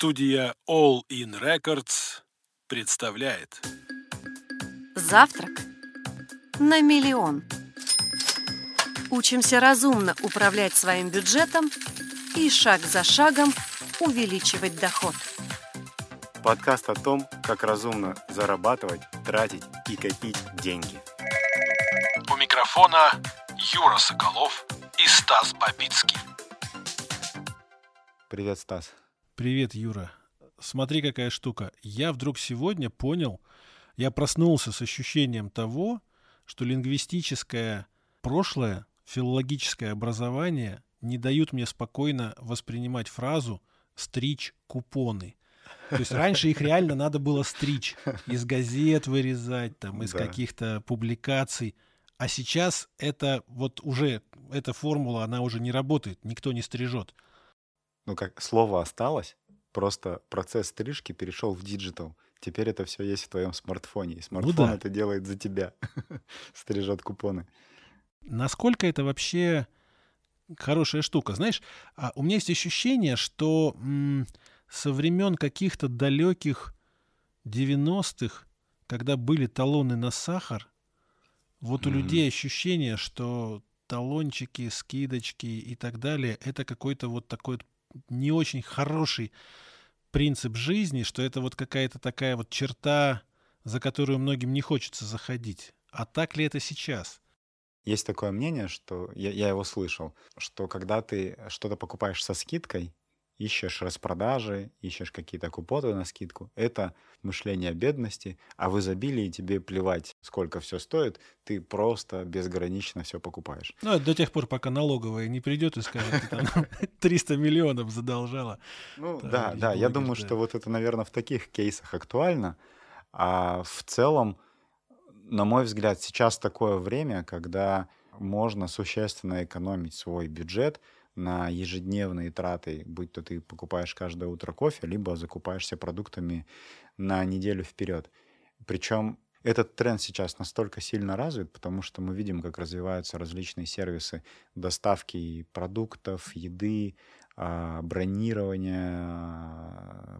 Студия All In Records представляет Завтрак на миллион. Учимся разумно управлять своим бюджетом и шаг за шагом увеличивать доход. Подкаст о том, как разумно зарабатывать, тратить и копить деньги. У микрофона Юра Соколов и Стас Бабицкий. Привет, Стас. Привет, Юра. Смотри, какая штука. Я вдруг сегодня понял, я проснулся с ощущением того, что лингвистическое прошлое, филологическое образование не дают мне спокойно воспринимать фразу «стричь купоны». То есть раньше их реально надо было стричь, из газет вырезать, там, из Да. каких-то публикаций. А сейчас это вот уже, эта формула, она уже не работает, никто не стрижет. Ну как, слово осталось, просто процесс стрижки перешел в диджитал. Теперь это все есть в твоем смартфоне, и смартфон Ну да. это делает за тебя, стрижет купоны. Насколько это вообще хорошая штука? Знаешь, а у меня есть ощущение, что со времен каких-то далеких 90-х, когда были талоны на сахар, вот у Мгм. людей ощущение, что талончики, скидочки и так далее, это какой-то вот такой не очень хороший принцип жизни, что это вот какая-то такая вот черта, за которую многим не хочется заходить. А так ли это сейчас? Есть такое мнение, что я, я его слышал, что когда ты что-то покупаешь со скидкой, ищешь распродажи, ищешь какие-то купоны на скидку, это мышление бедности, а в изобилии тебе плевать, сколько все стоит, ты просто безгранично все покупаешь. Ну, это до тех пор, пока налоговая не придет и скажет, ты там 300 миллионов задолжала. Ну Да, да, да, я думаю, да. что вот это, наверное, в таких кейсах актуально, а в целом, на мой взгляд, сейчас такое время, когда можно существенно экономить свой бюджет на ежедневные траты, будь то ты покупаешь каждое утро кофе, либо закупаешься продуктами на неделю вперед. Причем этот тренд сейчас настолько сильно развит, потому что мы видим, как развиваются различные сервисы доставки продуктов, еды, а, бронирования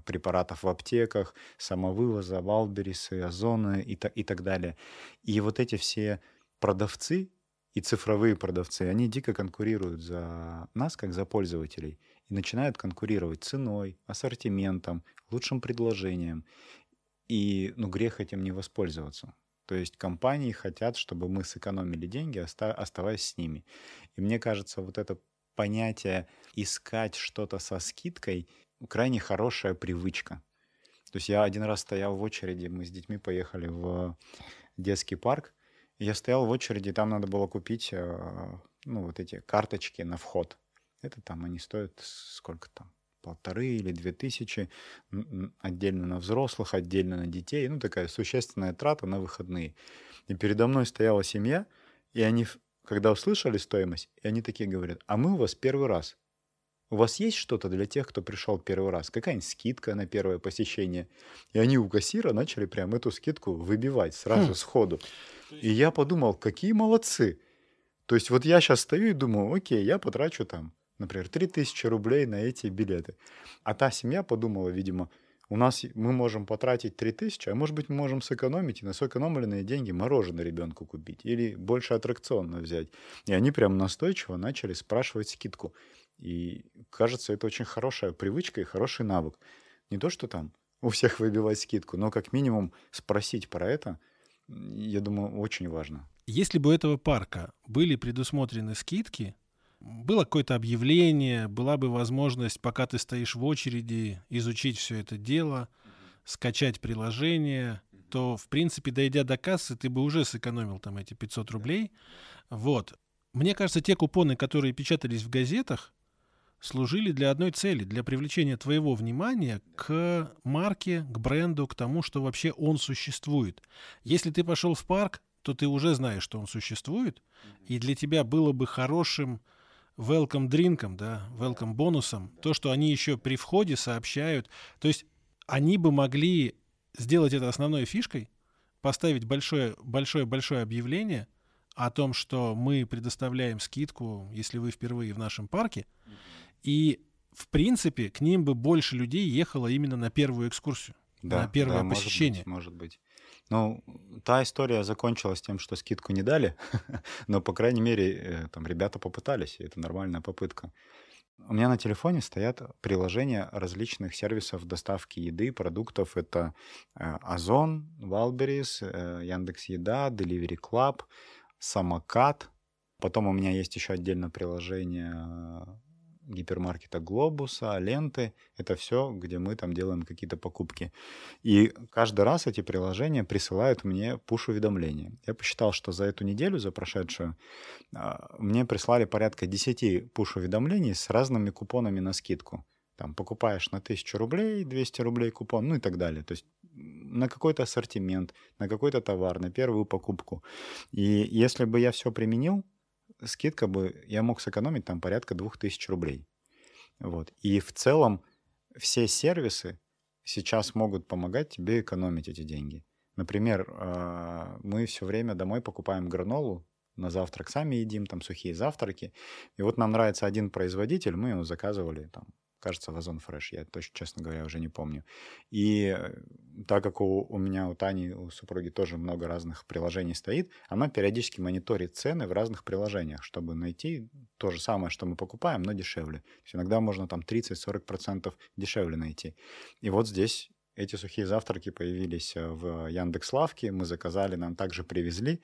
препаратов в аптеках, самовывоза, Валберисы, Озоны и, и так далее. И вот эти все продавцы и цифровые продавцы, они дико конкурируют за нас, как за пользователей, и начинают конкурировать ценой, ассортиментом, лучшим предложением. И ну, грех этим не воспользоваться. То есть компании хотят, чтобы мы сэкономили деньги, оста- оставаясь с ними. И мне кажется, вот это понятие искать что-то со скидкой крайне хорошая привычка. То есть я один раз стоял в очереди, мы с детьми поехали в детский парк, я стоял в очереди, там надо было купить э, ну, вот эти карточки на вход. Это там они стоят сколько там? полторы или две тысячи отдельно на взрослых, отдельно на детей. Ну, такая существенная трата на выходные. И передо мной стояла семья, и они, когда услышали стоимость, и они такие говорят, а мы у вас первый раз. У вас есть что-то для тех, кто пришел первый раз? Какая-нибудь скидка на первое посещение? И они у кассира начали прям эту скидку выбивать сразу Хм. сходу. И я подумал, какие молодцы. То есть вот я сейчас стою и думаю, окей, я потрачу там, например, 3000 рублей на эти билеты. А та семья подумала, видимо, у нас мы можем потратить 3000, а может быть мы можем сэкономить и на сэкономленные деньги мороженое ребенку купить или больше аттракционно взять. И они прям настойчиво начали спрашивать скидку. И кажется, это очень хорошая привычка и хороший навык. Не то, что там у всех выбивать скидку, но как минимум спросить про это, я думаю, очень важно. Если бы у этого парка были предусмотрены скидки, было какое-то объявление, была бы возможность, пока ты стоишь в очереди, изучить все это дело, скачать приложение, то, в принципе, дойдя до кассы, ты бы уже сэкономил там эти 500 рублей. Вот. Мне кажется, те купоны, которые печатались в газетах, служили для одной цели, для привлечения твоего внимания к марке, к бренду, к тому, что вообще он существует. Если ты пошел в парк, то ты уже знаешь, что он существует, и для тебя было бы хорошим welcome дринком, да, welcome бонусом, то, что они еще при входе сообщают. То есть они бы могли сделать это основной фишкой, поставить большое, большое, большое объявление о том, что мы предоставляем скидку, если вы впервые в нашем парке, и в принципе, к ним бы больше людей ехало именно на первую экскурсию, Да, на первое да, может посещение. быть, может быть. Ну, та история закончилась тем, что скидку не дали, но, по крайней мере, э, там ребята попытались, и это нормальная попытка. У меня на телефоне стоят приложения различных сервисов доставки еды, продуктов. Это э, Озон, Валберис, Яндекс Еда, Delivery Club, Самокат. Потом у меня есть еще отдельно приложение э, гипермаркета Глобуса, ленты. Это все, где мы там делаем какие-то покупки. И каждый раз эти приложения присылают мне пуш-уведомления. Я посчитал, что за эту неделю, за прошедшую, а, мне прислали порядка 10 пуш-уведомлений с разными купонами на скидку. Там покупаешь на 1000 рублей, 200 рублей купон, ну и так далее. То есть на какой-то ассортимент, на какой-то товар, на первую покупку. И если бы я все применил, скидка бы, я мог сэкономить там порядка 2000 рублей. Вот. И в целом все сервисы сейчас могут помогать тебе экономить эти деньги. Например, а, мы все время домой покупаем гранолу, на завтрак сами едим, там сухие завтраки. И вот нам нравится один производитель, мы его заказывали там кажется, в Озон Fresh, я точно, честно говоря, уже не помню. И э, так как у, у меня, у Тани, у супруги тоже много разных приложений стоит, она периодически мониторит цены в разных приложениях, чтобы найти то же самое, что мы покупаем, но дешевле. То есть иногда можно там 30-40% дешевле найти. И вот здесь эти сухие завтраки появились э, в Яндекс.Лавке, мы заказали, нам также привезли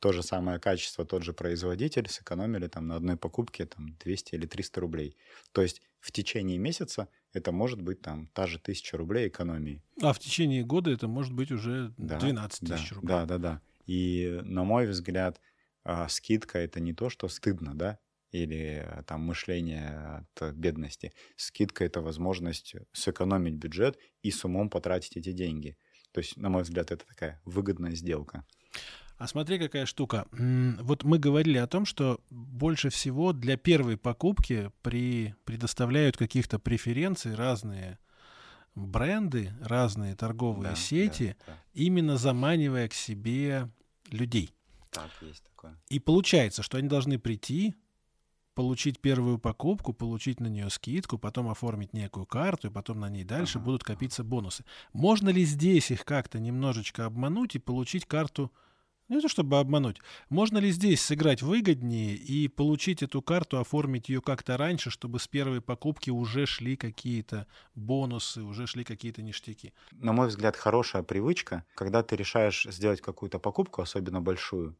то же самое качество, тот же производитель, сэкономили там на одной покупке там 200 или 300 рублей. То есть в течение месяца это может быть там та же тысяча рублей экономии. А в течение года это может быть уже Да, 12 да, тысяч рублей. Да, да, да. И на мой взгляд, а, скидка это не то, что стыдно, да, или а, там мышление от бедности. Скидка это возможность сэкономить бюджет и с умом потратить эти деньги. То есть, на мой взгляд, это такая выгодная сделка. А смотри, какая штука. Вот мы говорили о том, что больше всего для первой покупки при, предоставляют каких-то преференций разные бренды, разные торговые Да, сети, да, да. именно заманивая к себе людей. Так, есть такое. И получается, что они должны прийти, получить первую покупку, получить на нее скидку, потом оформить некую карту, и потом на ней дальше Ага, будут копиться бонусы. Можно ли здесь их как-то немножечко обмануть и получить карту, ну не то чтобы обмануть, можно ли здесь сыграть выгоднее и получить эту карту, оформить ее как-то раньше, чтобы с первой покупки уже шли какие-то бонусы, уже шли какие-то ништяки? На мой взгляд, хорошая привычка, когда ты решаешь сделать какую-то покупку, особенно большую,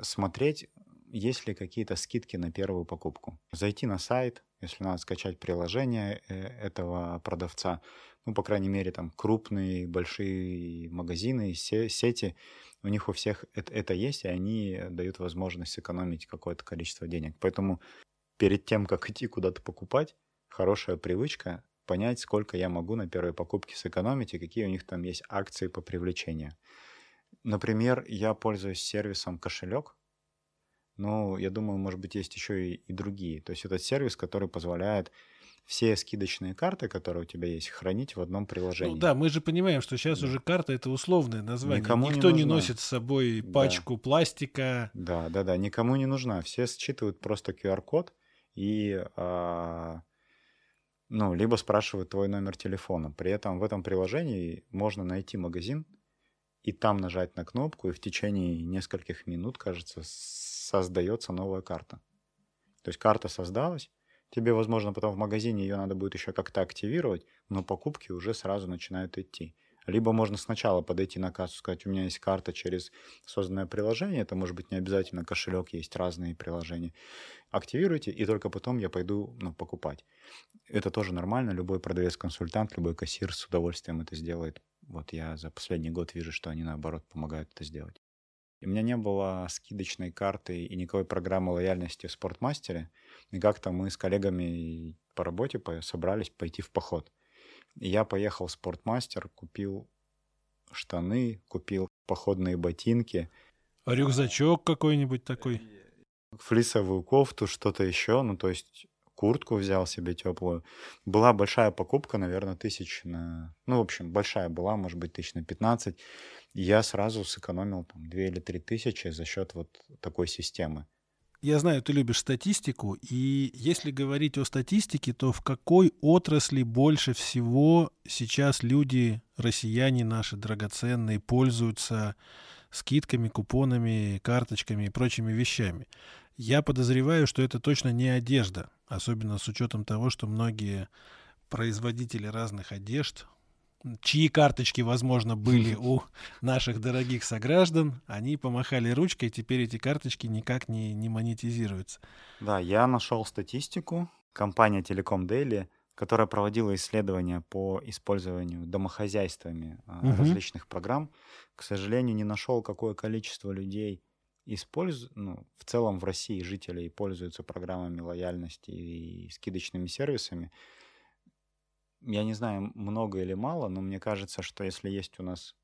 смотреть, есть ли какие-то скидки на первую покупку. Зайти на сайт, если надо скачать приложение э, этого продавца, ну, по крайней мере, там крупные, большие магазины, се- сети, у них у всех это, это есть, и они дают возможность сэкономить какое-то количество денег. Поэтому перед тем, как идти куда-то покупать, хорошая привычка понять, сколько я могу на первой покупке сэкономить и какие у них там есть акции по привлечению. Например, я пользуюсь сервисом кошелек. Ну, я думаю, может быть, есть еще и, и другие. То есть это сервис, который позволяет все скидочные карты, которые у тебя есть, хранить в одном приложении. Ну да, мы же понимаем, что сейчас Да. уже карта это условное название. Никому не Никто не, нужна. носит с собой Да. пачку пластика. Да, да, да, никому не нужна. Все считывают просто QR-код и, а, ну, либо спрашивают твой номер телефона. При этом в этом приложении можно найти магазин и там нажать на кнопку, и в течение нескольких минут, кажется, создается новая карта. То есть карта создалась, тебе, возможно, потом в магазине ее надо будет еще как-то активировать, но покупки уже сразу начинают идти. Либо можно сначала подойти на кассу, сказать, у меня есть карта через созданное приложение, это может быть не обязательно кошелек, есть разные приложения. Активируйте, и только потом я пойду ну, покупать. Это тоже нормально, любой продавец-консультант, любой кассир с удовольствием это сделает. Вот я за последний год вижу, что они, наоборот, помогают это сделать. И у меня не было скидочной карты и никакой программы лояльности в спортмастере. И как-то мы с коллегами по работе собрались пойти в поход. И я поехал в спортмастер, купил штаны, купил походные ботинки, Рюкзачок какой-нибудь такой. флисовую кофту, что-то еще, ну то есть куртку взял себе теплую. Была большая покупка, наверное, тысяч на... Ну, в общем, большая была, может быть, тысяч на 15. И я сразу сэкономил там 2 или 3 тысячи за счет вот такой системы. Я знаю, ты любишь статистику, и если говорить о статистике, то в какой отрасли больше всего сейчас люди, россияне наши драгоценные, пользуются скидками, купонами, карточками и прочими вещами? Я подозреваю, что это точно не одежда, особенно с учетом того, что многие производители разных одежд, чьи карточки, возможно, были у наших дорогих сограждан, они помахали ручкой, теперь эти карточки никак не, не монетизируются. Да, я нашел статистику. Компания Telecom Daily, которая проводила исследования по использованию домохозяйствами угу. различных программ, к сожалению, не нашел, какое количество людей используют, ну, в целом в России жителей пользуются программами лояльности и скидочными сервисами я не знаю, много или мало, но мне кажется, что если есть у нас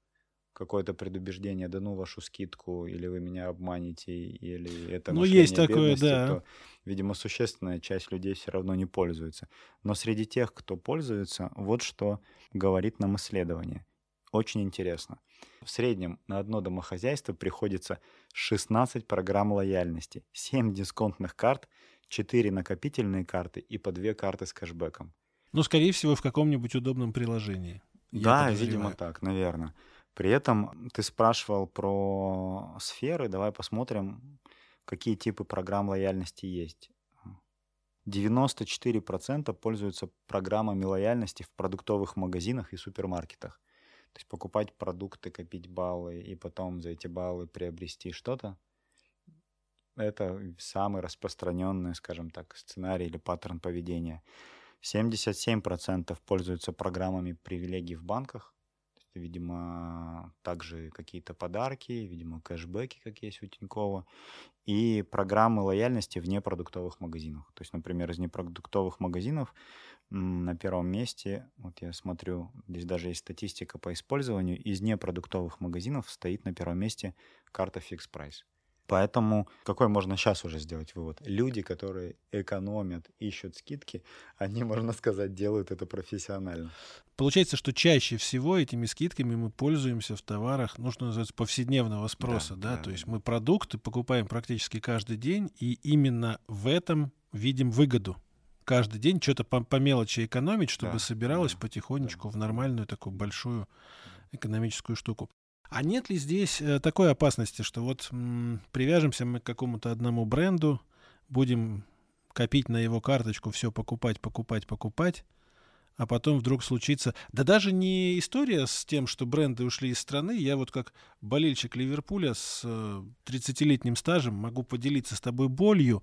какое-то предубеждение, да ну вашу скидку, или вы меня обманете, или это Ну, есть такое, да. то, видимо, существенная часть людей все равно не пользуется. Но среди тех, кто пользуется, вот что говорит нам исследование. Очень интересно. В среднем на одно домохозяйство приходится 16 программ лояльности, 7 дисконтных карт, 4 накопительные карты и по 2 карты с кэшбэком. Ну, скорее всего, в каком-нибудь удобном приложении. Да, видимо, так, наверное. При этом ты спрашивал про сферы. Давай посмотрим, какие типы программ лояльности есть. 94% пользуются программами лояльности в продуктовых магазинах и супермаркетах. То есть покупать продукты, копить баллы и потом за эти баллы приобрести что-то. Это самый распространенный, скажем так, сценарий или паттерн поведения. 77% пользуются программами привилегий в банках. Видимо, также какие-то подарки, видимо, кэшбэки, как есть у Тинькова. И программы лояльности в непродуктовых магазинах. То есть, например, из непродуктовых магазинов на первом месте, вот я смотрю, здесь даже есть статистика по использованию, из непродуктовых магазинов стоит на первом месте карта Fix Price. Поэтому какой можно сейчас уже сделать вывод? Люди, которые экономят, ищут скидки, они, можно сказать, делают это профессионально. Получается, что чаще всего этими скидками мы пользуемся в товарах, ну, что называется, повседневного спроса, да, да? да то есть мы продукты покупаем практически каждый день, и именно в этом видим выгоду. Каждый день что-то по, по мелочи экономить, чтобы да, собиралось да, потихонечку да. в нормальную такую большую экономическую штуку. А нет ли здесь э, такой опасности, что вот м, привяжемся мы к какому-то одному бренду, будем копить на его карточку, все покупать, покупать, покупать, а потом вдруг случится... Да даже не история с тем, что бренды ушли из страны. Я вот как болельщик Ливерпуля с 30-летним э, стажем могу поделиться с тобой болью.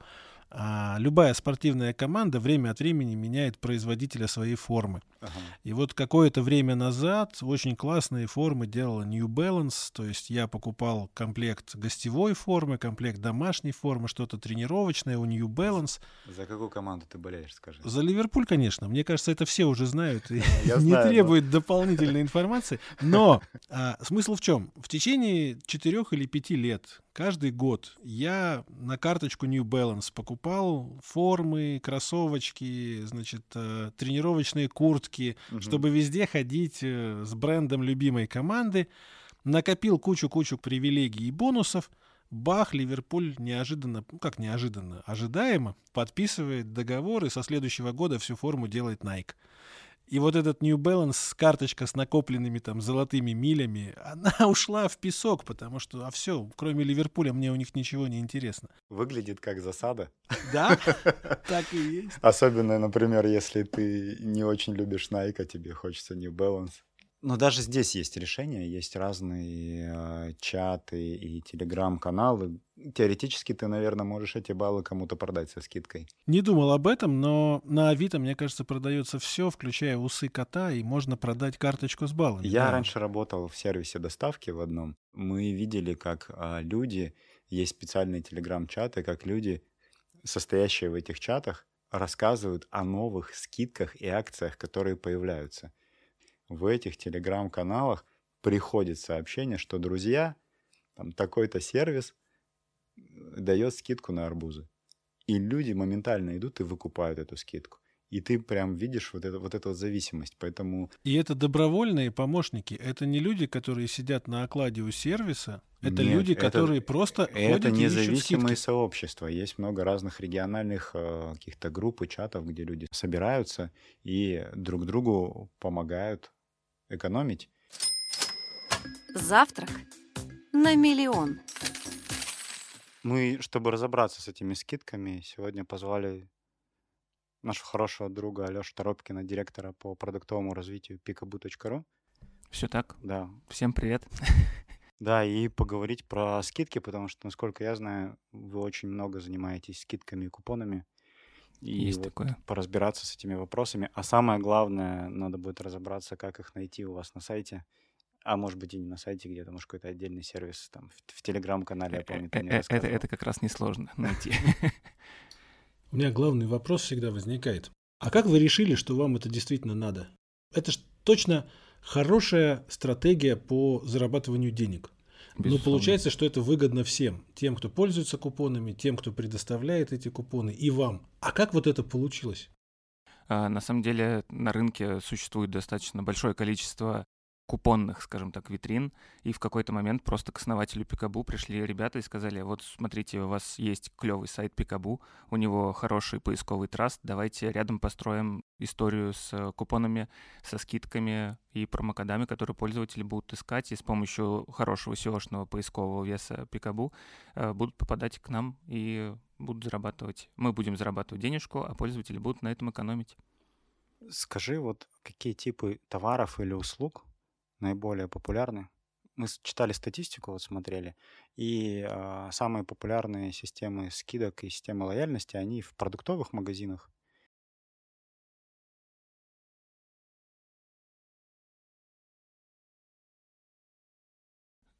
А любая спортивная команда время от времени меняет производителя своей формы. Ага. И вот какое-то время назад очень классные формы делала New Balance, то есть я покупал комплект гостевой формы, комплект домашней формы, что-то тренировочное у New Balance. За какую команду ты болеешь, скажи? За Ливерпуль, конечно. Мне кажется, это все уже знают и не требует дополнительной информации. Но а, смысл в чем? В течение четырех или пяти лет каждый год я на карточку New Balance покупал формы, кроссовочки, значит, э, тренировочные куртки, угу. чтобы везде ходить э, с брендом любимой команды. Накопил кучу-кучу привилегий и бонусов. Бах, Ливерпуль неожиданно, ну как неожиданно, ожидаемо подписывает договор и со следующего года всю форму делает Nike. И вот этот New Balance, карточка с накопленными там золотыми милями, она ушла в песок, потому что, а все, кроме Ливерпуля, мне у них ничего не интересно. Выглядит как засада. Да, так и есть. Особенно, например, если ты не очень любишь Nike, а тебе хочется New Balance. Но даже здесь есть решения, есть разные э, чаты и телеграм-каналы. Теоретически ты, наверное, можешь эти баллы кому-то продать со скидкой. Не думал об этом, но на Авито, мне кажется, продается все, включая усы кота, и можно продать карточку с баллами. Я да. раньше работал в сервисе доставки в одном. Мы видели, как э, люди, есть специальные телеграм-чаты, как люди, состоящие в этих чатах, рассказывают о новых скидках и акциях, которые появляются в этих телеграм-каналах приходит сообщение, что, друзья, там такой-то сервис дает скидку на арбузы. И люди моментально идут и выкупают эту скидку. И ты прям видишь вот, это, вот эту вот зависимость. Поэтому... И это добровольные помощники. Это не люди, которые сидят на окладе у сервиса. Это Нет, люди, это- которые просто Это ходят ищут независимые сообщества. Есть много разных региональных э, каких-то групп и чатов, где люди собираются и друг другу помогают экономить. Завтрак на миллион. Мы, чтобы разобраться с этими скидками, сегодня позвали нашего хорошего друга Алешу Торопкина, директора по продуктовому развитию pikabu.ru. Все так. Да, Всем привет. Да, и поговорить про скидки, потому что, насколько я знаю, вы очень много занимаетесь скидками и купонами. И Есть вот такое. поразбираться с этими вопросами. А самое главное, надо будет разобраться, как их найти у вас на сайте. А может быть и не на сайте где-то, может какой-то отдельный сервис там в, в телеграм-канале, я помню, ты мне Э, э, Это, это как раз несложно найти. У меня главный вопрос всегда возникает. А как вы решили, что вам это действительно надо? Это ж точно хорошая стратегия по зарабатыванию денег. Но Безусловно. получается, что это выгодно всем. Тем, кто пользуется купонами, тем, кто предоставляет эти купоны, и вам. А как вот это получилось? А, На самом деле на рынке существует достаточно большое количество купонных, скажем так, витрин, и в какой-то момент просто к основателю Пикабу пришли ребята и сказали, вот смотрите, у вас есть клевый сайт Пикабу, у него хороший поисковый траст, давайте рядом построим историю с э, купонами, со скидками и промокодами, которые пользователи будут искать, и с помощью хорошего SEO-шного поискового веса Пикабу э, будут попадать к нам и будут зарабатывать. Мы будем зарабатывать денежку, а пользователи будут на этом экономить. Скажи, вот какие типы товаров или услуг наиболее популярны? Мы читали статистику, вот смотрели, и а, самые популярные системы скидок и системы лояльности, они в продуктовых магазинах.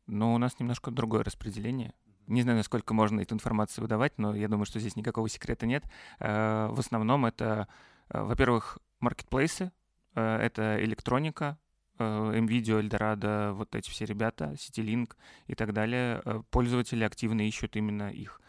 Но у нас немножко другое распределение. Не знаю, насколько можно эту информацию выдавать, но я думаю, что здесь никакого секрета нет. Э, В основном это, э, во-первых, маркетплейсы, э, это электроника, э, NVIDIA, Eldorado, вот эти все ребята, CityLink и так далее. Э, Пользователи активно ищут именно их.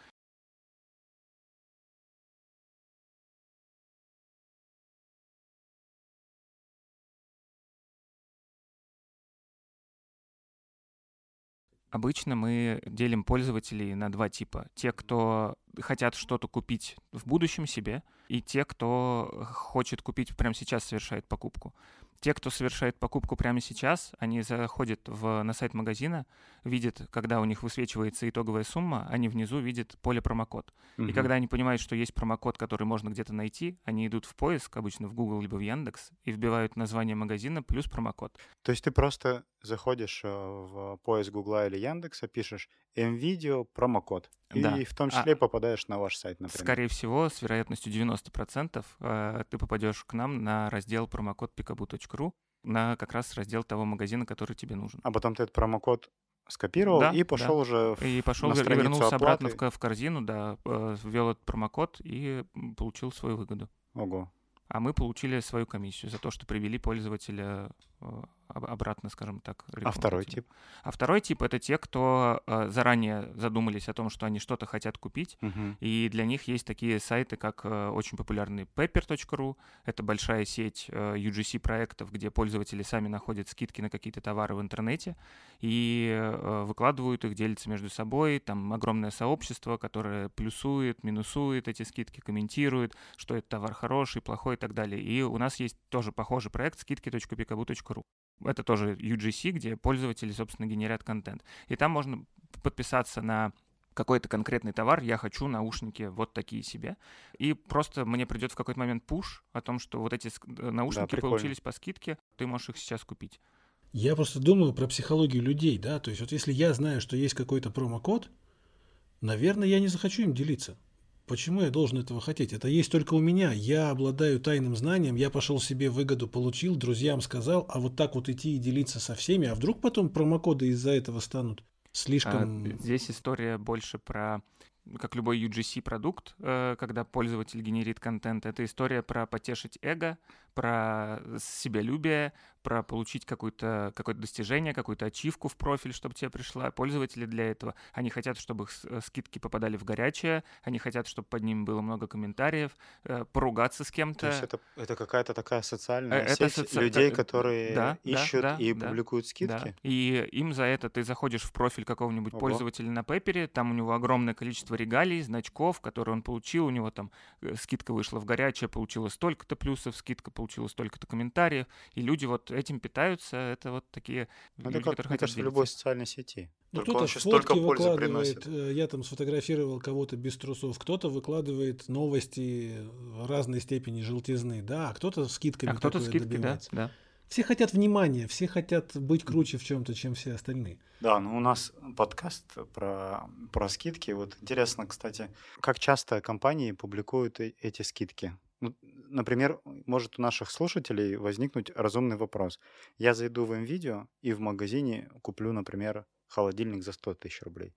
Обычно мы делим пользователей на два типа. Те, кто хотят что-то купить в будущем себе, и те, кто хочет купить прямо сейчас, совершает покупку. Те, кто совершает покупку прямо сейчас, они заходят в, на сайт магазина, видят, когда у них высвечивается итоговая сумма, они внизу видят поле промокод. И Мгм. когда они понимают, что есть промокод, который можно где-то найти, они идут в поиск, обычно в Google либо в Яндекс, и вбивают название магазина плюс промокод. То есть ты просто заходишь э, в поиск Гугла или Яндекса, пишешь MVideo промокод, и Да. в том А- числе попадаешь на ваш сайт, например. Скорее всего, с вероятностью 90% э, ты попадешь к нам на раздел промокод pikabu.ru, на как раз раздел того магазина, который тебе нужен. А потом ты этот промокод скопировал Да, и да. пошел уже в- И пошел на страницу вернулся обратно в, оплаты. в корзину, да, э, ввел этот промокод и получил свою выгоду. Ого. А мы получили свою комиссию за то, что привели пользователя обратно, скажем так. А второй тип? А второй тип — это те, кто э, заранее задумались о том, что они что-то хотят купить, Мгм. И для них есть такие сайты, как э, очень популярный pepper.ru. Это большая сеть э, UGC проектов, где пользователи сами находят скидки на какие-то товары в интернете и э, выкладывают их, делятся между собой. Там огромное сообщество, которое плюсует, минусует эти скидки, комментирует, что этот товар хороший, плохой и так далее. И у нас есть тоже похожий проект скидки.pikabu.ru. Это тоже UGC, где пользователи, собственно, генерят контент. И там можно подписаться на какой-то конкретный товар, я хочу наушники вот такие себе. И просто мне придет в какой-то момент пуш о том, что вот эти э, наушники прикольно. получились по скидке, ты можешь их сейчас купить. Я просто думаю про психологию людей, да, то есть вот если я знаю, что есть какой-то промокод, наверное, я не захочу им делиться. Почему я должен этого хотеть? Это есть только у меня. Я обладаю тайным знанием, я пошел себе выгоду получил, друзьям сказал, а вот так вот идти и делиться со всеми, а вдруг потом промокоды из-за этого станут А, слишком... Здесь история больше про как любой UGC продукт, э, когда пользователь генерит контент, это история про потешить эго, про себялюбие, про получить какое-то какое достижение, какую-то ачивку в профиль, чтобы тебе пришла. Пользователи для этого. Они хотят, чтобы их э, скидки попадали в горячее, они хотят, чтобы под ним было много комментариев, э, поругаться с кем-то. То есть это, это какая-то такая социальная э, это сеть соци... людей, которые да, ищут да, и да, публикуют скидки? Да. И им за это ты заходишь в профиль какого-нибудь Ого. пользователя на Пеппере, там у него огромное количество регалий, значков, которые он получил, у него там скидка вышла в горячее, получила столько-то плюсов, скидка получила столько-то комментариев, и люди вот этим питаются, это вот такие ну, люди, это как, которые мне кажется, в любой социальной сети. Ну, кто-то фотки выкладывает, приносит. Э, я там сфотографировал кого-то без трусов, кто-то выкладывает новости разной степени желтизны, да, а кто-то скидками а кто-то скидки, добивается. да, да. Все хотят внимания, все хотят быть круче в чем-то, чем все остальные. Да, ну у нас подкаст про, про скидки. Вот интересно, кстати, как часто компании публикуют эти скидки? Ну, например, может у наших слушателей возникнуть разумный вопрос. Я зайду в видео и в магазине куплю, например, холодильник за 100 тысяч рублей.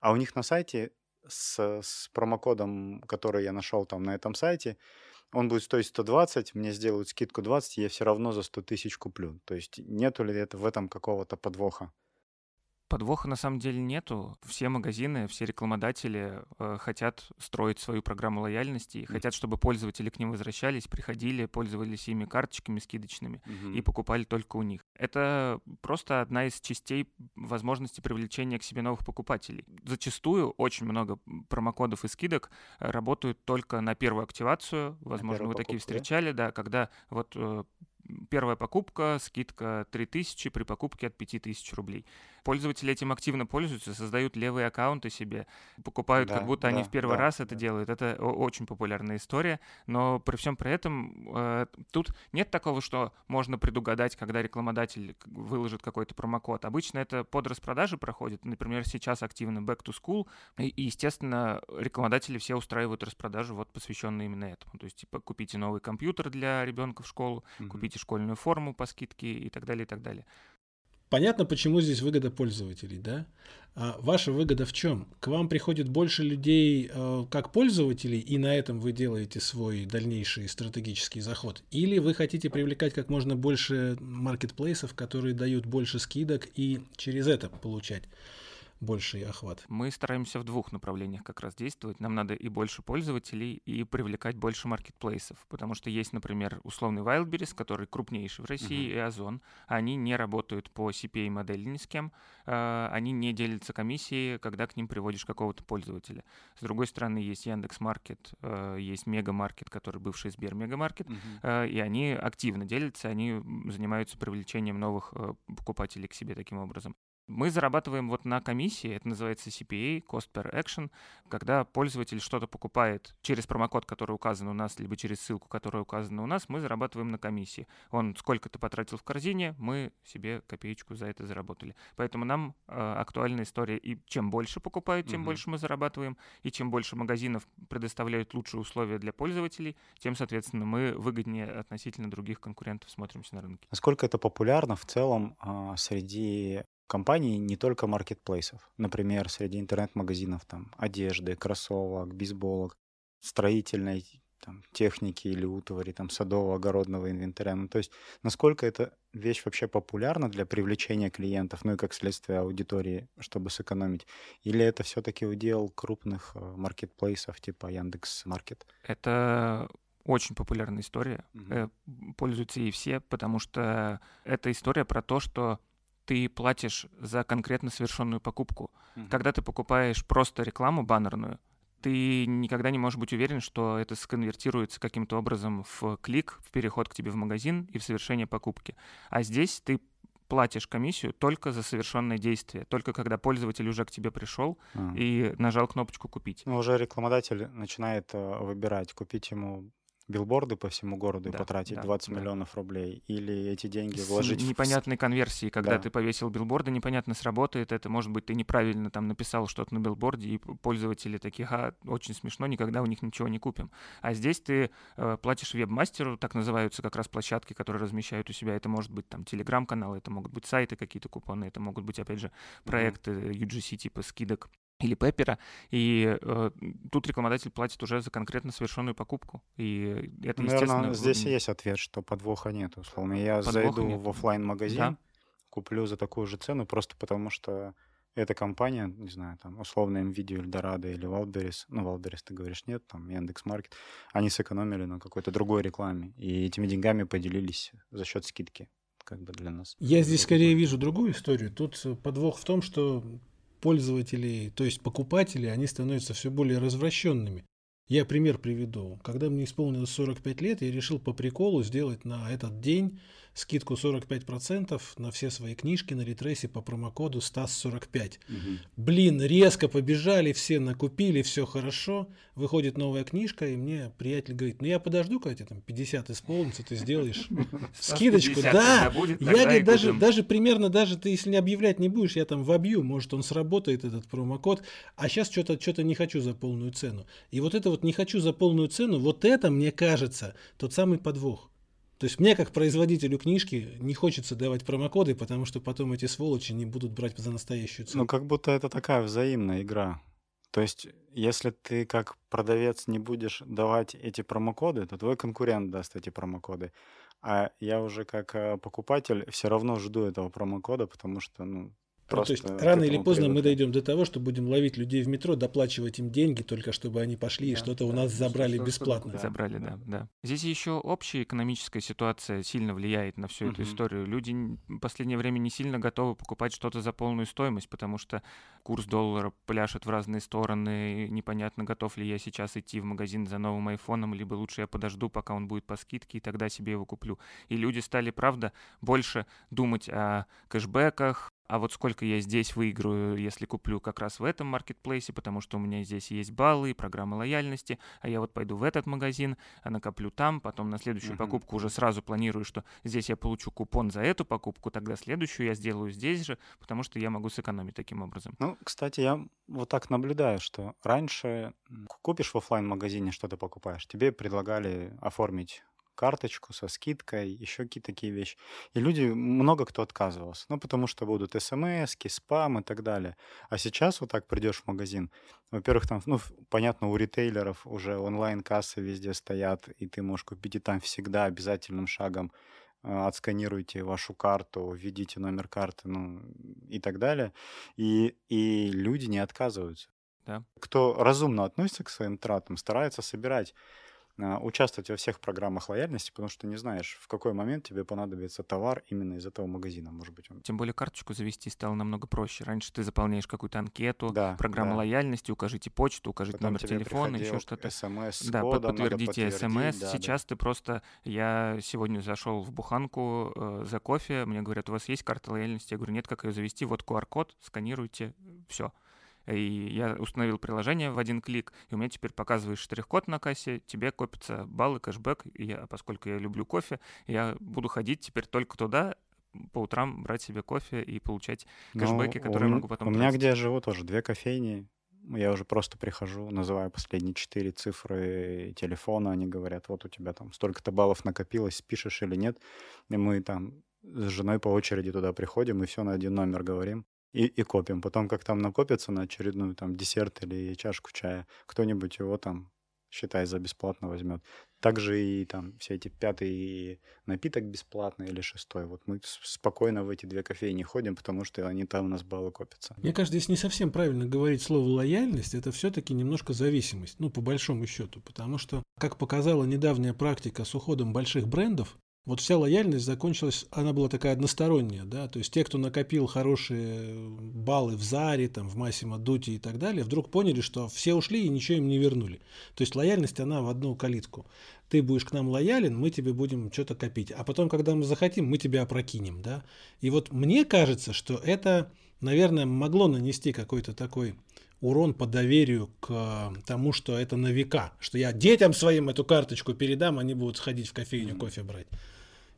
А у них на сайте с, с промокодом, который я нашел там на этом сайте, он будет стоить 120, мне сделают скидку 20, я все равно за 100 тысяч куплю. То есть нету ли это в этом какого-то подвоха? Подвоха на самом деле нету. Все магазины, все рекламодатели э, хотят строить свою программу лояльности и mm. хотят, чтобы пользователи к ним возвращались, приходили, пользовались ими карточками скидочными mm-hmm. и покупали только у них. Это просто одна из частей возможности привлечения к себе новых покупателей. Зачастую очень много промокодов и скидок работают только на первую активацию. Возможно, вы такие встречали, да, когда вот э, первая покупка, скидка 3000 при покупке от 5000 рублей. Пользователи этим активно пользуются, создают левые аккаунты себе, покупают, да, как будто да, они в первый да, раз это да. делают. Это очень популярная история, но при всем при этом э, тут нет такого, что можно предугадать, когда рекламодатель выложит какой-то промокод. Обычно это под распродажи проходит. Например, сейчас активно Back to School, и, и естественно, рекламодатели все устраивают распродажи, вот посвященные именно этому. То есть, типа, купите новый компьютер для ребенка в школу, mm-hmm. купите школьную форму по скидке и так далее, и так далее. Понятно, почему здесь выгода пользователей, да? А ваша выгода в чем? К вам приходит больше людей э, как пользователей, и на этом вы делаете свой дальнейший стратегический заход? Или вы хотите привлекать как можно больше маркетплейсов, которые дают больше скидок, и через это получать больший охват? Мы стараемся в двух направлениях как раз действовать. Нам надо и больше пользователей, и привлекать больше маркетплейсов. Потому что есть, например, условный Wildberries, который крупнейший в России, uh-huh. и Озон. Они не работают по CPA-модели ни с кем. А, они не делятся комиссией, когда к ним приводишь какого-то пользователя. С другой стороны, есть Яндекс.Маркет, а, есть Мегамаркет, который бывший Сбер Мегамаркет, uh-huh. и они активно делятся, они занимаются привлечением новых покупателей к себе таким образом. Мы зарабатываем вот на комиссии, это называется CPA, Cost Per Action, когда пользователь что-то покупает через промокод, который указан у нас, либо через ссылку, которая указана у нас, мы зарабатываем на комиссии. Он сколько ты потратил в корзине, мы себе копеечку за это заработали. Поэтому нам э, актуальна история, и чем больше покупают, тем угу. больше мы зарабатываем, и чем больше магазинов предоставляют лучшие условия для пользователей, тем, соответственно, мы выгоднее относительно других конкурентов смотримся на рынке. Насколько это популярно в целом э, среди компаний, не только маркетплейсов. Например, среди интернет-магазинов там одежды, кроссовок, бейсболок, строительной там, техники или утвари, там, садово-огородного инвентаря. Ну, то есть, насколько эта вещь вообще популярна для привлечения клиентов, ну и как следствие аудитории, чтобы сэкономить? Или это все-таки удел крупных э, маркетплейсов типа Яндекс Маркет? Это очень популярная история. Угу. Пользуются ей все, потому что это история про то, что ты платишь за конкретно совершенную покупку. Mm-hmm. Когда ты покупаешь просто рекламу баннерную, ты никогда не можешь быть уверен, что это сконвертируется каким-то образом в клик, в переход к тебе в магазин и в совершение покупки. А здесь ты платишь комиссию только за совершенное действие, только когда пользователь уже к тебе пришел а. и нажал кнопочку купить. Ну, уже рекламодатель начинает э, выбирать, купить ему билборды по всему городу да, и потратить да, 20 да. миллионов рублей, или эти деньги С вложить непонятной в... конверсии, когда да. ты повесил билборды, непонятно сработает это, может быть, ты неправильно там написал что-то на билборде, и пользователи такие, а, очень смешно, никогда у них ничего не купим. А здесь ты э, платишь веб-мастеру, так называются как раз площадки, которые размещают у себя, это может быть там телеграм-канал, это могут быть сайты какие-то купоны, это могут быть, опять же, проекты mm-hmm. UGC типа скидок или Пеппера, и э, тут рекламодатель платит уже за конкретно совершенную покупку. И это, Наверное, естественно... здесь есть ответ, что подвоха нет, условно. Я Подвоха зайду нет. в оффлайн магазин Да. куплю за такую же цену, просто потому что эта компания, не знаю, там, условно, NVIDIA, Эльдорадо или Wildberries, ну, Wildberries ты говоришь нет, там, Яндекс.Маркет, они сэкономили на какой-то другой рекламе, и этими деньгами поделились за счет скидки, как бы для нас. Я здесь скорее вижу другую историю. Тут э, подвох в том, что пользователи, то есть покупатели, они становятся все более развращенными. Я пример приведу. Когда мне исполнилось 45 лет, я решил по приколу сделать на этот день скидку 45% на все свои книжки на ретрейсе по промокоду STAS45. Блин, резко побежали, все накупили, все хорошо. Выходит новая книжка, и мне приятель говорит, ну я подожду, когда тебе там 50 исполнится, ты сделаешь скидочку. 50 Да, я говорит, даже, даже примерно, даже ты если не объявлять не будешь, я там вобью, может он сработает этот промокод, а сейчас что-то что не хочу за полную цену. И вот это вот не хочу за полную цену, вот это, мне кажется, тот самый подвох. То есть мне, как производителю книжки, не хочется давать промокоды, потому что потом эти сволочи не будут брать за настоящую цену. Ну, как будто это такая взаимная игра. То есть, если ты как продавец не будешь давать эти промокоды, то твой конкурент даст эти промокоды. А я уже как э, покупатель все равно жду этого промокода, потому что, ну, Ну, просто то есть рано или поздно мы привык. дойдем до того, что будем ловить людей в метро, доплачивать им деньги, только чтобы они пошли и Да, что-то у да, нас что- забрали что- что бесплатно. Да, Забрали, да, да. да. Здесь еще общая экономическая ситуация сильно влияет на всю эту Мгм. историю. Люди в последнее время не сильно готовы покупать что-то за полную стоимость, потому что курс доллара пляшет в разные стороны. и Непонятно, готов ли я сейчас идти в магазин за новым айфоном, либо лучше я подожду, пока он будет по скидке, и тогда себе его куплю. И люди стали, правда, больше думать о кэшбэках, а вот сколько я здесь выиграю, если куплю как раз в этом маркетплейсе, потому что у меня здесь есть баллы и программа лояльности, а я вот пойду в этот магазин, а накоплю там, потом на следующую Мгм. покупку уже сразу планирую, что здесь я получу купон за эту покупку, тогда следующую я сделаю здесь же, потому что я могу сэкономить таким образом. Ну, кстати, я вот так наблюдаю, что раньше купишь в оффлайн магазине что-то покупаешь, тебе предлагали оформить карточку со скидкой, еще какие-то такие вещи. И люди, много кто отказывался. Ну, потому что будут смс, спам и так далее. А сейчас вот так придешь в магазин, во-первых, там, ну, понятно, у ритейлеров уже онлайн-кассы везде стоят, и ты можешь купить и там всегда обязательным шагом э, отсканируйте вашу карту, введите номер карты, ну, и так далее. И, и люди не отказываются. Да. Кто разумно относится к своим тратам, старается собирать, а, участвовать во всех программах лояльности, потому что не знаешь, в какой момент тебе понадобится товар именно из этого магазина. Может быть, он... Тем более карточку завести стало намного проще. Раньше ты заполняешь какую-то анкету, Да, программа да. лояльности, укажите почту, укажите Потом номер телефона, еще что-то. СМС Да, кодом, подтвердите смс. да, да. Сейчас ты просто... Я сегодня зашел в буханку э, за кофе, мне говорят, у вас есть карта лояльности? Я говорю, нет, как ее завести? Вот QR-код, сканируйте, все. И я установил приложение в один клик, и у меня теперь показываешь штрих-код на кассе, тебе копятся баллы, кэшбэк. И я, поскольку я люблю кофе, я буду ходить теперь только туда, по утрам брать себе кофе и получать Ну, кэшбэки, у которые я м- могу потом У меня, тратить. где я живу, тоже две кофейни. Я уже просто прихожу, называю последние четыре цифры телефона. Они говорят, вот у тебя там столько-то баллов накопилось, пишешь или нет. И мы там с женой по очереди туда приходим и все на один номер говорим. И, и копим. Потом, как там накопится на очередную там десерт или чашку чая, кто-нибудь его там, считай, за бесплатно возьмет. Также и там все эти пятый напиток бесплатный или шестой. Вот мы спокойно в эти две кофейни ходим, потому что они там у нас баллы копятся. Мне кажется, здесь не совсем правильно говорить слово лояльность, это все-таки немножко зависимость, ну, по большому счету, потому что, как показала недавняя практика с уходом больших брендов, вот вся лояльность закончилась, она была такая односторонняя, да, то есть те, кто накопил хорошие баллы в Заре, там, в Массимо Дути и так далее, вдруг поняли, что все ушли и ничего им не вернули. То есть лояльность, она в одну калитку. Ты будешь к нам лоялен, мы тебе будем что-то копить. А потом, когда мы захотим, мы тебя опрокинем, да. И вот мне кажется, что это, наверное, могло нанести какой-то такой урон по доверию к э, тому, что это на века, что я детям своим эту карточку передам, они будут сходить в кофейню кофе брать.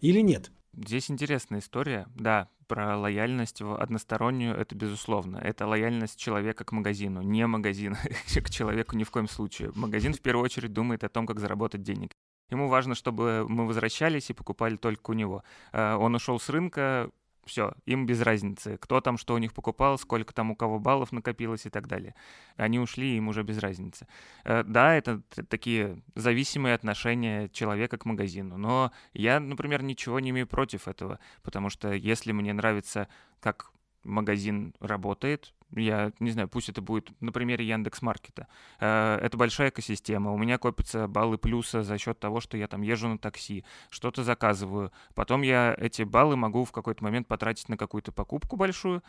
Или нет? Здесь интересная история, да, про лояльность в одностороннюю, это безусловно. Это лояльность человека к магазину, не магазин к человеку ни в коем случае. Магазин в первую очередь думает о том, как заработать денег. Ему важно, чтобы мы возвращались и покупали только у него. Э, Он ушел с рынка, Все, им без разницы, кто там что у них покупал, сколько там у кого баллов накопилось и так далее. Они ушли, им уже без разницы. Э, да, это такие зависимые отношения человека к магазину, но я, например, ничего не имею против этого, потому что если мне нравится, как магазин работает, я не знаю, пусть это будет на примере Яндекс Маркета. Э, это большая экосистема. У меня копятся баллы плюса за счет того, что я там езжу на такси, что-то заказываю. Потом я эти баллы могу в какой-то момент потратить на какую-то покупку большую.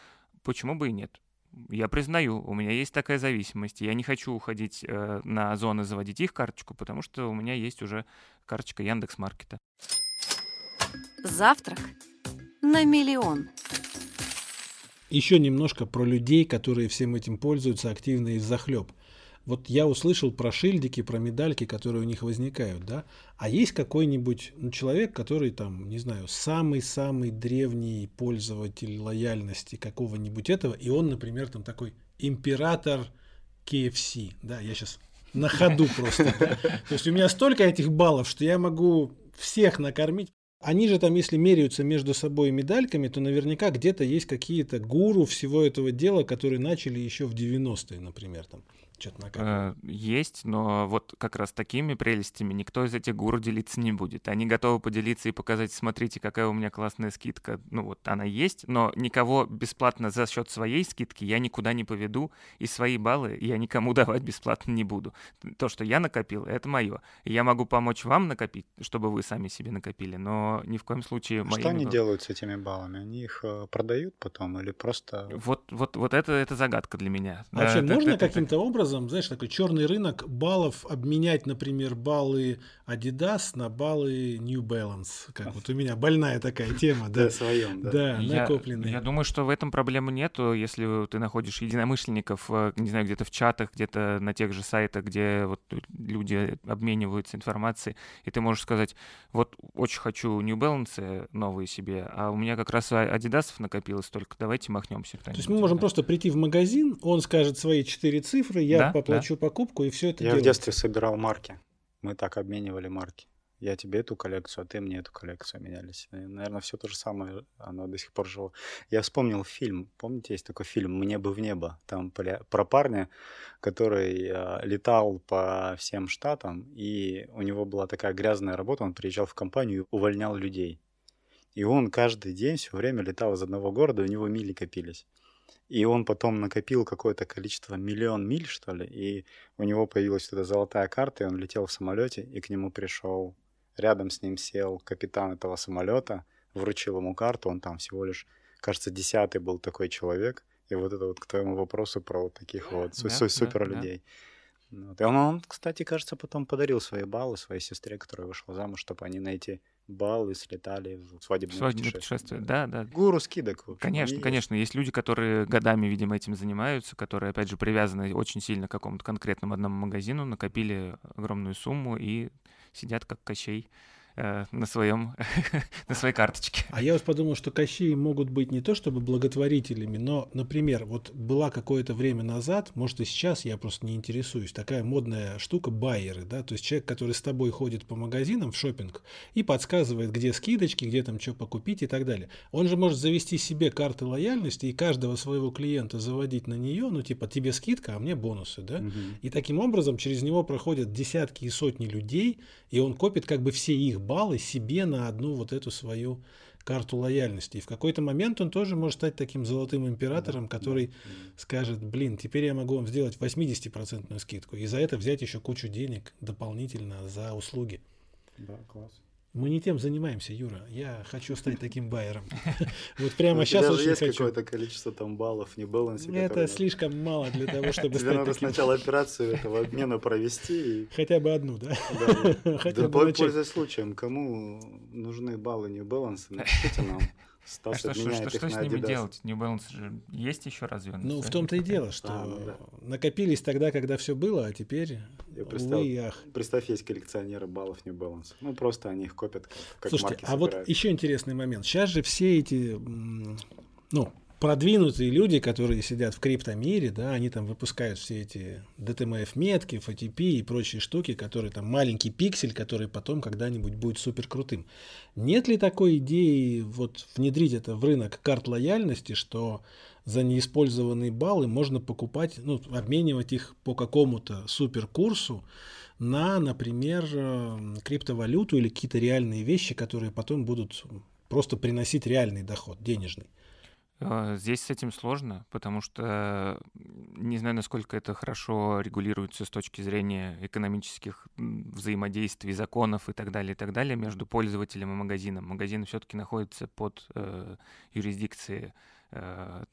Почему бы и нет? Я признаю, у меня есть такая зависимость. Я не хочу уходить э, на зоны, заводить их карточку, потому что у меня есть уже карточка Яндекс Маркета. Завтрак на миллион. Еще немножко про людей, которые всем этим пользуются активно из захлеб. Вот я услышал про шильдики, про медальки, которые у них возникают, да? А есть какой-нибудь ну, человек, который там, не знаю, самый-самый древний пользователь лояльности какого-нибудь этого, и он, например, там такой император KFC, да, я сейчас на ходу просто. То есть у меня столько этих баллов, что я могу всех накормить. Они же там, если меряются между собой медальками, то наверняка где-то есть какие-то гуру всего этого дела, которые начали еще в 90-е, например, там что-то накапливать. Э, есть, но вот как раз такими прелестями никто из этих гуру делиться не будет. Они готовы поделиться и показать, смотрите, какая у меня классная скидка. Ну вот она есть, но никого бесплатно за счет своей скидки я никуда не поведу, и свои баллы я никому давать бесплатно не буду. То, что я накопил, это мое. Я могу помочь вам накопить, чтобы вы сами себе накопили, но ни в коем случае... А что они делают с этими баллами? Они их э, продают потом или просто... Вот, вот, вот это, это загадка для меня. А вообще это, можно это, каким-то образом образом, знаешь, такой черный рынок баллов обменять, например, баллы Adidas на баллы New Balance. Как вот у меня больная такая тема, да. своем, да. Да, накопленные. Я думаю, что в этом проблемы нету, если ты находишь единомышленников, э, не знаю, где-то в чатах, где-то на тех же сайтах, где вот люди обмениваются информацией, и ты можешь сказать, вот очень хочу New Balance новые себе, а у меня как раз Adidas накопилось только, давайте махнемся. То есть мы можем просто прийти в магазин, он скажет свои четыре цифры, я я да, поплачу да. покупку, и все это Я делается. в детстве собирал марки. Мы так обменивали марки. Я тебе эту коллекцию, а ты мне эту коллекцию менялись. И, наверное, все то же самое, оно до сих пор живо. Я вспомнил фильм. Помните, есть такой фильм «Мне бы в небо». Там про парня, который э, летал по всем штатам, и у него была такая грязная работа. Он приезжал в компанию и увольнял людей. И он каждый день все время летал из одного города, у него мили копились. И он потом накопил какое-то количество, миллион миль, что ли, и у него появилась эта золотая карта, и он летел в самолете, и к нему пришел, рядом с ним сел капитан этого самолета, вручил ему карту, он там всего лишь, кажется, десятый был такой человек, и вот это вот к твоему вопросу про вот таких вот да, супер людей. Да. Вот. И он, он, кстати, кажется, потом подарил свои баллы своей сестре, которая вышла замуж, чтобы они на эти баллы слетали в свадебное, свадебное путешествие. Да, да. Гуру скидок. Общем, конечно, конечно. Есть. есть люди, которые годами, видимо, этим занимаются, которые, опять же, привязаны очень сильно к какому-то конкретному одному магазину, накопили огромную сумму и сидят как кощей Э, на своем на своей карточке. А я вот подумал, что Кощеи могут быть не то чтобы благотворителями, но, например, вот была какое-то время назад, может и сейчас, я просто не интересуюсь, такая модная штука байеры, да, то есть человек, который с тобой ходит по магазинам в шопинг и подсказывает, где скидочки, где там что покупить и так далее. Он же может завести себе карты лояльности и каждого своего клиента заводить на нее, ну типа тебе скидка, а мне бонусы, да, угу. и таким образом через него проходят десятки и сотни людей, и он копит как бы все их баллы себе на одну вот эту свою карту лояльности. И в какой-то момент он тоже может стать таким золотым императором, да, который да. скажет, блин, теперь я могу вам сделать 80% скидку, и за это взять еще кучу денег дополнительно за услуги. Да, класс. Мы не тем занимаемся, Юра. Я хочу стать таким байером. Вот прямо сейчас очень есть какое-то количество там баллов, не балансе. Это слишком мало для того, чтобы Тебе надо сначала операцию этого обмена провести. Хотя бы одну, да? Да, пользуясь случаем, кому нужны баллы не балансы, напишите нам. Стас а что, что, что, с ними делать? New Balance же есть еще разве? Ну, в том-то и дело, что а, ну, да. накопились тогда, когда все было, а теперь, Я представь, увы ах. Представь, есть коллекционеры баллов New Balance. Ну, просто они их копят как, как Слушайте, а собирают. вот еще интересный момент. Сейчас же все эти, ну, продвинутые люди, которые сидят в криптомире, да, они там выпускают все эти DTMF-метки, FTP и прочие штуки, которые там маленький пиксель, который потом когда-нибудь будет супер крутым. Нет ли такой идеи вот внедрить это в рынок карт лояльности, что за неиспользованные баллы можно покупать, ну, обменивать их по какому-то супер курсу на, например, э, криптовалюту или какие-то реальные вещи, которые потом будут просто приносить реальный доход, денежный. А, здесь с этим сложно, потому что не знаю, насколько это хорошо регулируется с точки зрения экономических взаимодействий, законов и так далее, и так далее между пользователем и магазином. Магазин все-таки находится под э, юрисдикцией Э,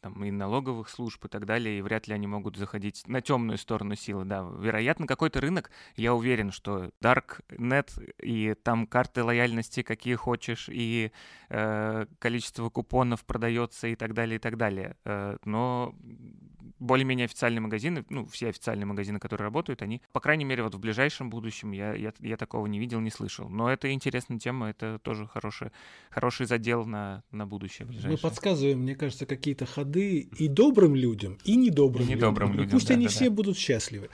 там, и налоговых служб и так далее, и вряд ли они могут заходить на темную сторону силы, да. Вероятно, какой-то рынок, я уверен, что Darknet и там карты лояльности какие хочешь, и э, количество купонов продается и так далее, и так далее. Э, но более-менее официальные магазины, ну, все официальные магазины, которые работают, они, по крайней мере, вот в ближайшем будущем я, я, я такого не видел, не слышал. Но это интересная тема, это тоже хороший, хороший задел на, на будущее ближайшее. Мы подсказываем, мне кажется, какие-то ходы и добрым людям, и недобрым, и недобрым людям. людям. Пусть да, они да, все да. будут счастливы.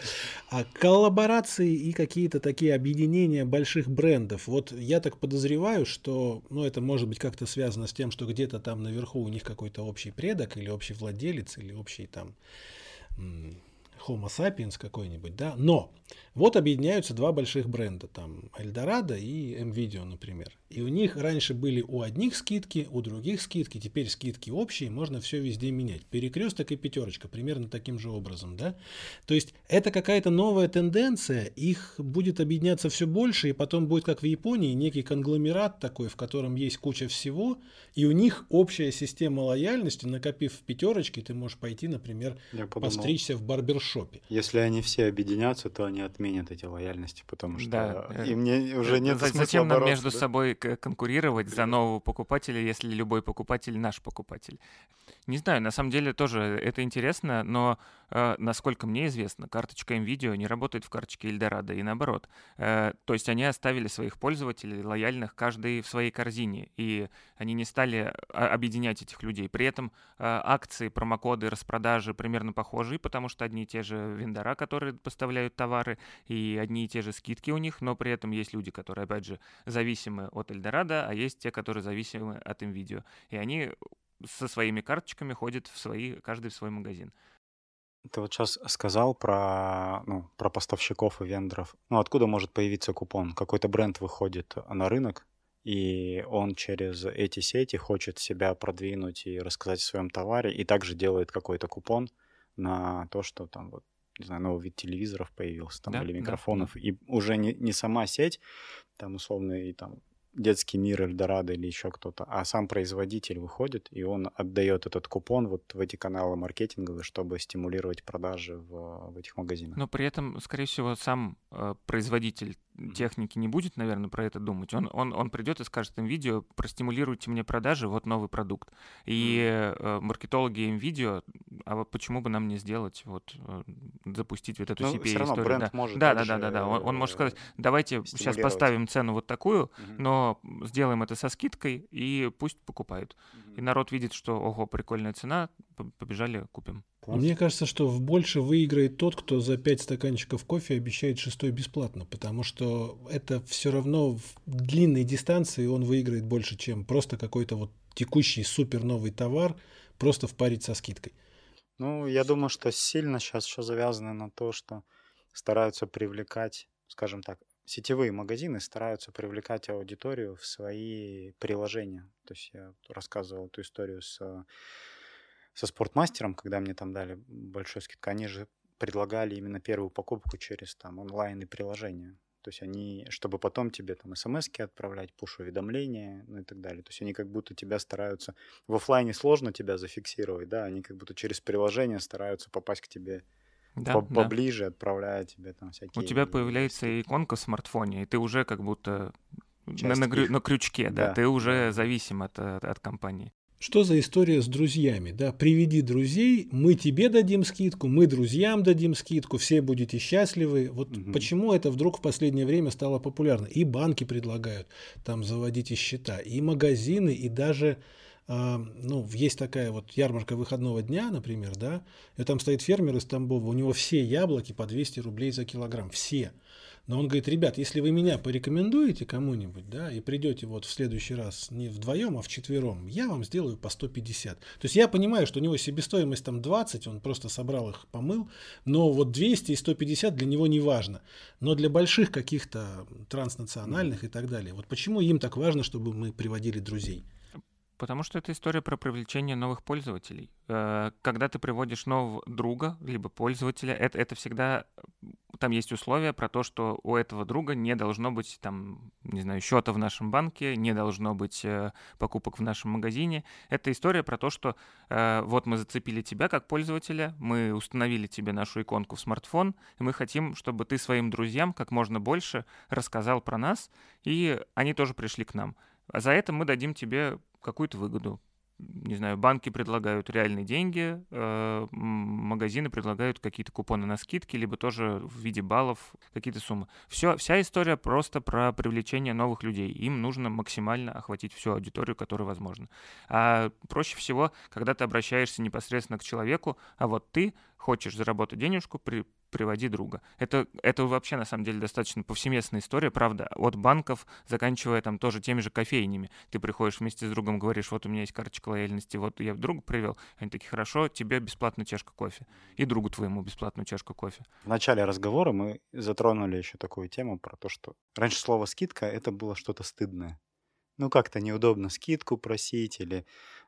А коллаборации и какие-то такие объединения больших брендов, вот я так подозреваю, что, ну, это может быть как-то связано с тем, что где-то там наверху у них какой-то общий предок или общий владелец или общий там 嗯，Homo sapiens какой-нибудь, да, но вот объединяются два больших бренда, там Eldorado и MVideo, например. И у них раньше были у одних скидки, у других скидки, теперь скидки общие, можно все везде менять. Перекресток и пятерочка, примерно таким же образом, да. То есть это какая-то новая тенденция, их будет объединяться все больше, и потом будет, как в Японии, некий конгломерат такой, в котором есть куча всего, и у них общая система лояльности, накопив в пятерочке, ты можешь пойти, например, постричься в барбершопе. Если они все объединятся, то они отменят эти лояльности, потому что Да, им не, уже нет За- смысла Зачем нам бороться, между да? собой конкурировать за нового покупателя, если любой покупатель наш покупатель? Не знаю, на самом деле тоже это интересно, но э, насколько мне известно, карточка MVideo не работает в карточке Эльдорадо и наоборот. Э, то есть они оставили своих пользователей лояльных каждый в своей корзине, и они не стали а, объединять этих людей. При этом э, акции, промокоды, распродажи примерно похожи, потому что одни и те же вендора, которые поставляют товары, и одни и те же скидки у них, но при этом есть люди, которые, опять же, зависимы от Эльдорадо, а есть те, которые зависимы от NVIDIA. И они со своими карточками ходят в свои, каждый в свой магазин. Ты вот сейчас сказал про, ну, про поставщиков и вендоров. Ну, откуда может появиться купон? Какой-то бренд выходит на рынок, и он через эти сети хочет себя продвинуть и рассказать о своем товаре, и также делает какой-то купон на то, что там вот не знаю, новый вид телевизоров появился там, Да, или да, микрофонов, и уже не, не сама сеть, там условно и там детский мир Эльдорадо или еще кто-то, а сам производитель выходит, и он отдает этот купон вот в эти каналы маркетинговые, чтобы стимулировать продажи в, в этих магазинах. Но при этом, скорее всего, сам э, производитель техники не будет, наверное, про это думать. Он, он, он придет и скажет им видео, простимулируйте мне продажи, вот новый продукт. И э, маркетологи им видео, а вот почему бы нам не сделать, вот э, запустить вот эту Ну, CPA историю. бренд да. может да, да, да, да, да. Он, он может сказать, э, давайте сейчас поставим цену вот такую, Мгм. но сделаем это со скидкой и пусть покупают. И Мгм. народ видит, что, ого, прикольная цена, побежали, купим. Мне кажется, что в больше выиграет тот, кто за 5 стаканчиков кофе обещает шестой бесплатно, потому что это все равно в длинной дистанции он выиграет больше, чем просто какой-то вот текущий супер новый товар просто впарить со скидкой. Ну, я думаю, что сильно сейчас еще завязано на то, что стараются привлекать, скажем так, сетевые магазины стараются привлекать аудиторию в свои приложения. То есть я рассказывал эту историю с, со спортмастером, когда мне там дали большой скидку. Они же предлагали именно первую покупку через там онлайн и приложения. То есть они, чтобы потом тебе там смс отправлять, пуш-уведомления, ну и так далее. То есть они как будто тебя стараются... В оффлайне сложно тебя зафиксировать, да, они как будто через приложение стараются попасть к тебе Да, по- да. поближе, отправляя тебе там У всякие... тебя появляется иконка в смартфоне, и ты уже как будто на, Часть на их. на крючке, да, Да, ты уже зависим от, от, от компании. Что за история с друзьями? Да, приведи друзей, мы тебе дадим скидку, мы друзьям дадим скидку, все будете счастливы. Вот Мгм. почему это вдруг в последнее время стало популярно? И банки предлагают там заводите счета, и магазины, и даже э, ну, есть такая вот ярмарка выходного дня, например, да, и там стоит фермер из Тамбова, у него все яблоки по 200 рублей за килограмм, все. Но он говорит, ребят, если вы меня порекомендуете кому-нибудь, да, и придете вот в следующий раз не вдвоем, а в четвером, я вам сделаю по 150. То есть я понимаю, что у него себестоимость там 20, он просто собрал их, помыл, но вот 200 и 150 для него не важно. Но для больших каких-то транснациональных и так далее, вот почему им так важно, чтобы мы приводили друзей? Потому что это история про привлечение новых пользователей. Э, когда ты приводишь нового друга, либо пользователя, это, это всегда... Там есть условия про то, что у этого друга не должно быть, там, не знаю, счета в нашем банке, не должно быть э, покупок в нашем магазине. Это история про то, что э, вот мы зацепили тебя как пользователя, мы установили тебе нашу иконку в смартфон, и мы хотим, чтобы ты своим друзьям как можно больше рассказал про нас, и они тоже пришли к нам. А за это мы дадим тебе какую-то выгоду. Не знаю, банки предлагают реальные деньги, э, магазины предлагают какие-то купоны на скидки, либо тоже в виде баллов какие-то суммы. Все, вся история просто про привлечение новых людей. Им нужно максимально охватить всю аудиторию, которая возможно. А проще всего, когда ты обращаешься непосредственно к человеку, а вот ты хочешь заработать денежку, при, приводи друга. Это, это вообще, на самом деле, достаточно повсеместная история, правда, от банков, заканчивая там тоже теми же кофейнями. Ты приходишь вместе с другом, говоришь, вот у меня есть карточка лояльности, вот я друга привел. Они такие, хорошо, тебе бесплатную чашку кофе. И другу твоему бесплатную чашку кофе. В начале разговора мы затронули еще такую тему про то, что раньше слово «скидка» — это было что-то стыдное. Ну, как-то неудобно скидку просить или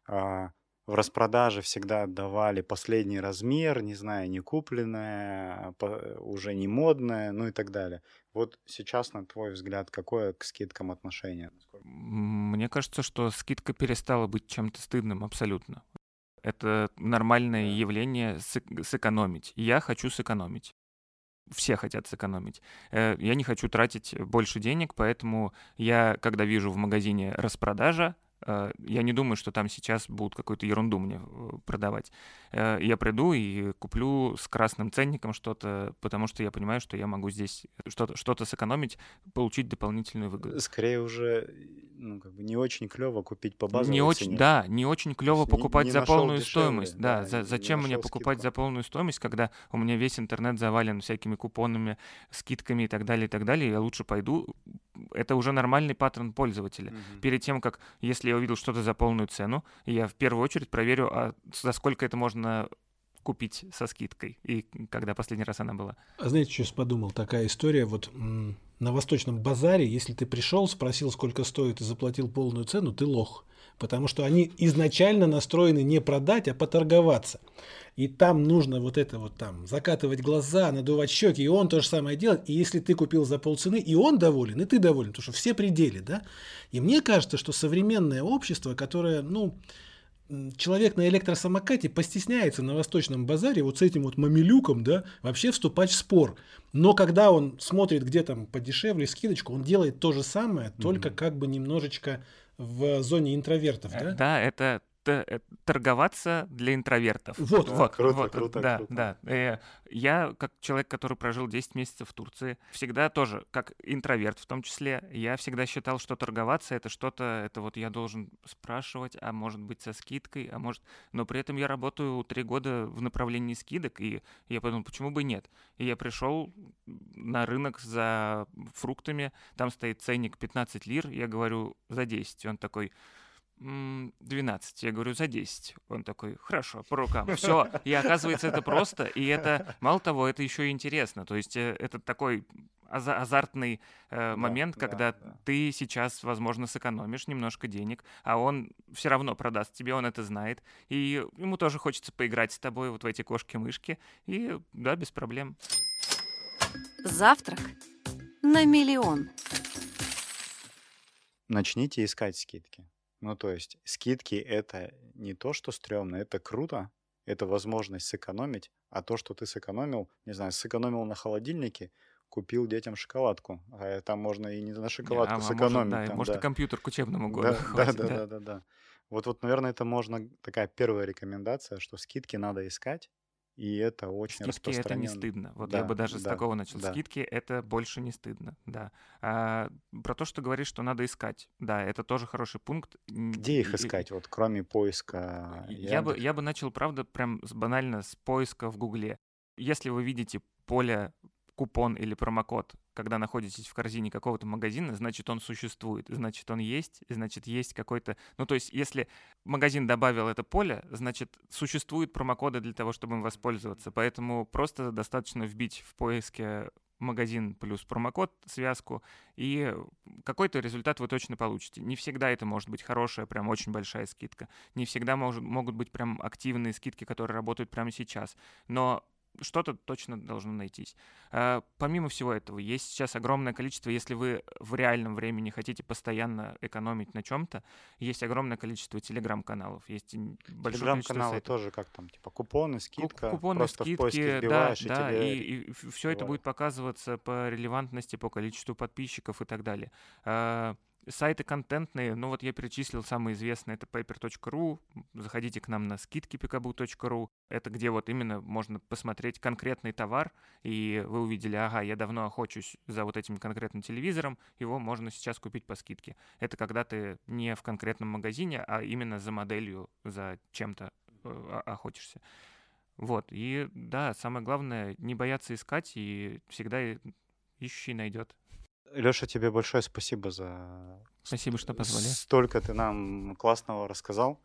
а, в распродаже всегда отдавали последний размер, не знаю, не купленное, уже не модное, ну и так далее. Вот сейчас, на твой взгляд, какое к скидкам отношение? Мне кажется, что скидка перестала быть чем-то стыдным абсолютно. Это нормальное явление сэкономить. Я хочу сэкономить все хотят сэкономить. Э, я не хочу тратить больше денег, поэтому я, когда вижу в магазине распродажа, я не думаю, что там сейчас будут какую-то ерунду мне э, продавать. Э, я приду и куплю с красным ценником что-то, потому что я понимаю, что я могу здесь что-то что сэкономить, получить дополнительную выгоду. Скорее уже ну, как бы не очень клево купить по базовой не очень, цене. Да, не очень клево покупать не, не за полную дешевле, стоимость. Да, да за, зачем мне покупать скидку. за полную стоимость, когда у меня весь интернет завален всякими купонами, скидками и так далее, и так далее. Я лучше пойду. Это уже нормальный паттерн пользователя. Угу. Перед тем, как, если я увидел что-то за полную цену, я в первую очередь проверю, а за сколько это можно купить со скидкой и когда последний раз она была. А знаете, что я подумал? Такая история вот на Восточном базаре, если ты пришел, спросил, сколько стоит и заплатил полную цену, ты лох. Потому что они изначально настроены не продать, а поторговаться. И там нужно вот это вот там закатывать глаза, надувать щеки, и он то же самое делает. И если ты купил за полцены, и он доволен, и ты доволен, потому что все пределы, да. И мне кажется, что современное общество, которое, ну, человек на электросамокате постесняется на восточном базаре вот с этим вот мамилюком, да, вообще вступать в спор. Но когда он смотрит где там подешевле скидочку, он делает то же самое, mm-hmm. только как бы немножечко в зоне интровертов, да? Да, это торговаться для интровертов. Вот, вот, круто, вот, круто, да, круто. да. Э, я, как человек, который прожил 10 месяцев в Турции, всегда тоже, как интроверт в том числе, я всегда считал, что торговаться это что-то, это вот я должен спрашивать, а может быть со скидкой, а может... Но при этом я работаю три года в направлении скидок, и я подумал, почему бы нет? И я пришел на рынок за фруктами, там стоит ценник 15 лир, я говорю, за 10. Он такой, 12. Я говорю, за 10. Он такой, хорошо, по рукам. Все. И оказывается, это просто. И это, мало того, это еще и интересно. То есть э, это такой азартный э, момент, да, когда да. ты сейчас, возможно, сэкономишь немножко денег, а он все равно продаст тебе, он это знает, и ему тоже хочется поиграть с тобой вот в эти кошки-мышки, и да, без проблем. Завтрак на миллион. Начните искать скидки. Ну, то есть скидки это не то, что стрёмно, это круто, это возможность сэкономить, а то, что ты сэкономил, не знаю, сэкономил на холодильнике, купил детям шоколадку, а там можно и не на шоколадку а, сэкономить. Может, да, там, может да. и компьютер к учебному году да, хватит, да, да, да, да, да. Вот, вот, наверное, это можно такая первая рекомендация, что скидки надо искать, И это очень Скидки это распространенно. не стыдно. Вот Да, я бы даже с да, такого начал. да. Скидки это больше не стыдно, да. А, про то, что говоришь, что надо искать. Да, это тоже хороший пункт. Где их и- искать? Вот кроме поиска Я бы, я бы начал, правда, прям с- банально с поиска в Гугле. Если вы видите поле купон или промокод, когда находитесь в корзине какого-то магазина, значит, он существует, значит, он есть, значит, есть какой-то... Ну, то есть, если магазин добавил это поле, значит, существуют промокоды для того, чтобы им воспользоваться. Поэтому просто достаточно вбить в поиске магазин плюс промокод, связку, и какой-то результат вы точно получите. Не всегда это может быть хорошая, прям очень большая скидка. Не всегда может, могут быть прям активные скидки, которые работают прямо сейчас. Но что-то точно должно найтись. А, Помимо всего этого, есть сейчас огромное количество, если вы в реальном времени хотите постоянно экономить на чем-то, есть огромное количество телеграм-каналов, есть большое количество Телеграм-каналы сайтов. тоже как там, типа купоны, Ку- скидка, Купоны, просто в поиске скидки, да, вбиваешь, да, и тебе... и, все это будет показываться по релевантности, по количеству подписчиков и так далее. Сайты контентные, ну вот я перечислил самые известные, это paper.ru, заходите к нам на скидки pikabu.ru, это где вот именно можно посмотреть конкретный товар, и вы увидели, ага, я давно охочусь за вот этим конкретным телевизором, его можно сейчас купить по скидке. Это когда ты не в конкретном магазине, а именно за моделью, за чем-то э, охотишься. Вот, и да, самое главное, не бояться искать, и всегда ищущий найдет. Леша, тебе большое спасибо за Спасибо, что позвали. Столько ты нам классного рассказал.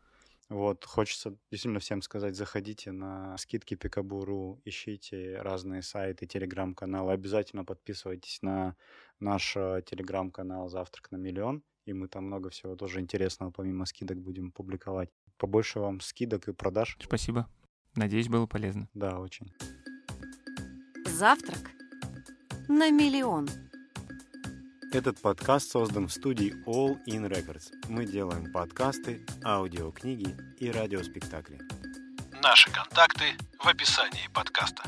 Вот, хочется действительно всем сказать, заходите на скидки Пикабуру, ищите разные сайты, телеграм-каналы, обязательно подписывайтесь на наш э, телеграм-канал «Завтрак на миллион», и мы там много всего тоже интересного помимо скидок будем публиковать. Побольше вам скидок и продаж. Спасибо. Надеюсь, было полезно. Да, очень. Завтрак на миллион. Этот подкаст создан в студии All In Records. Мы делаем подкасты, аудиокниги и радиоспектакли. Наши контакты в описании подкаста.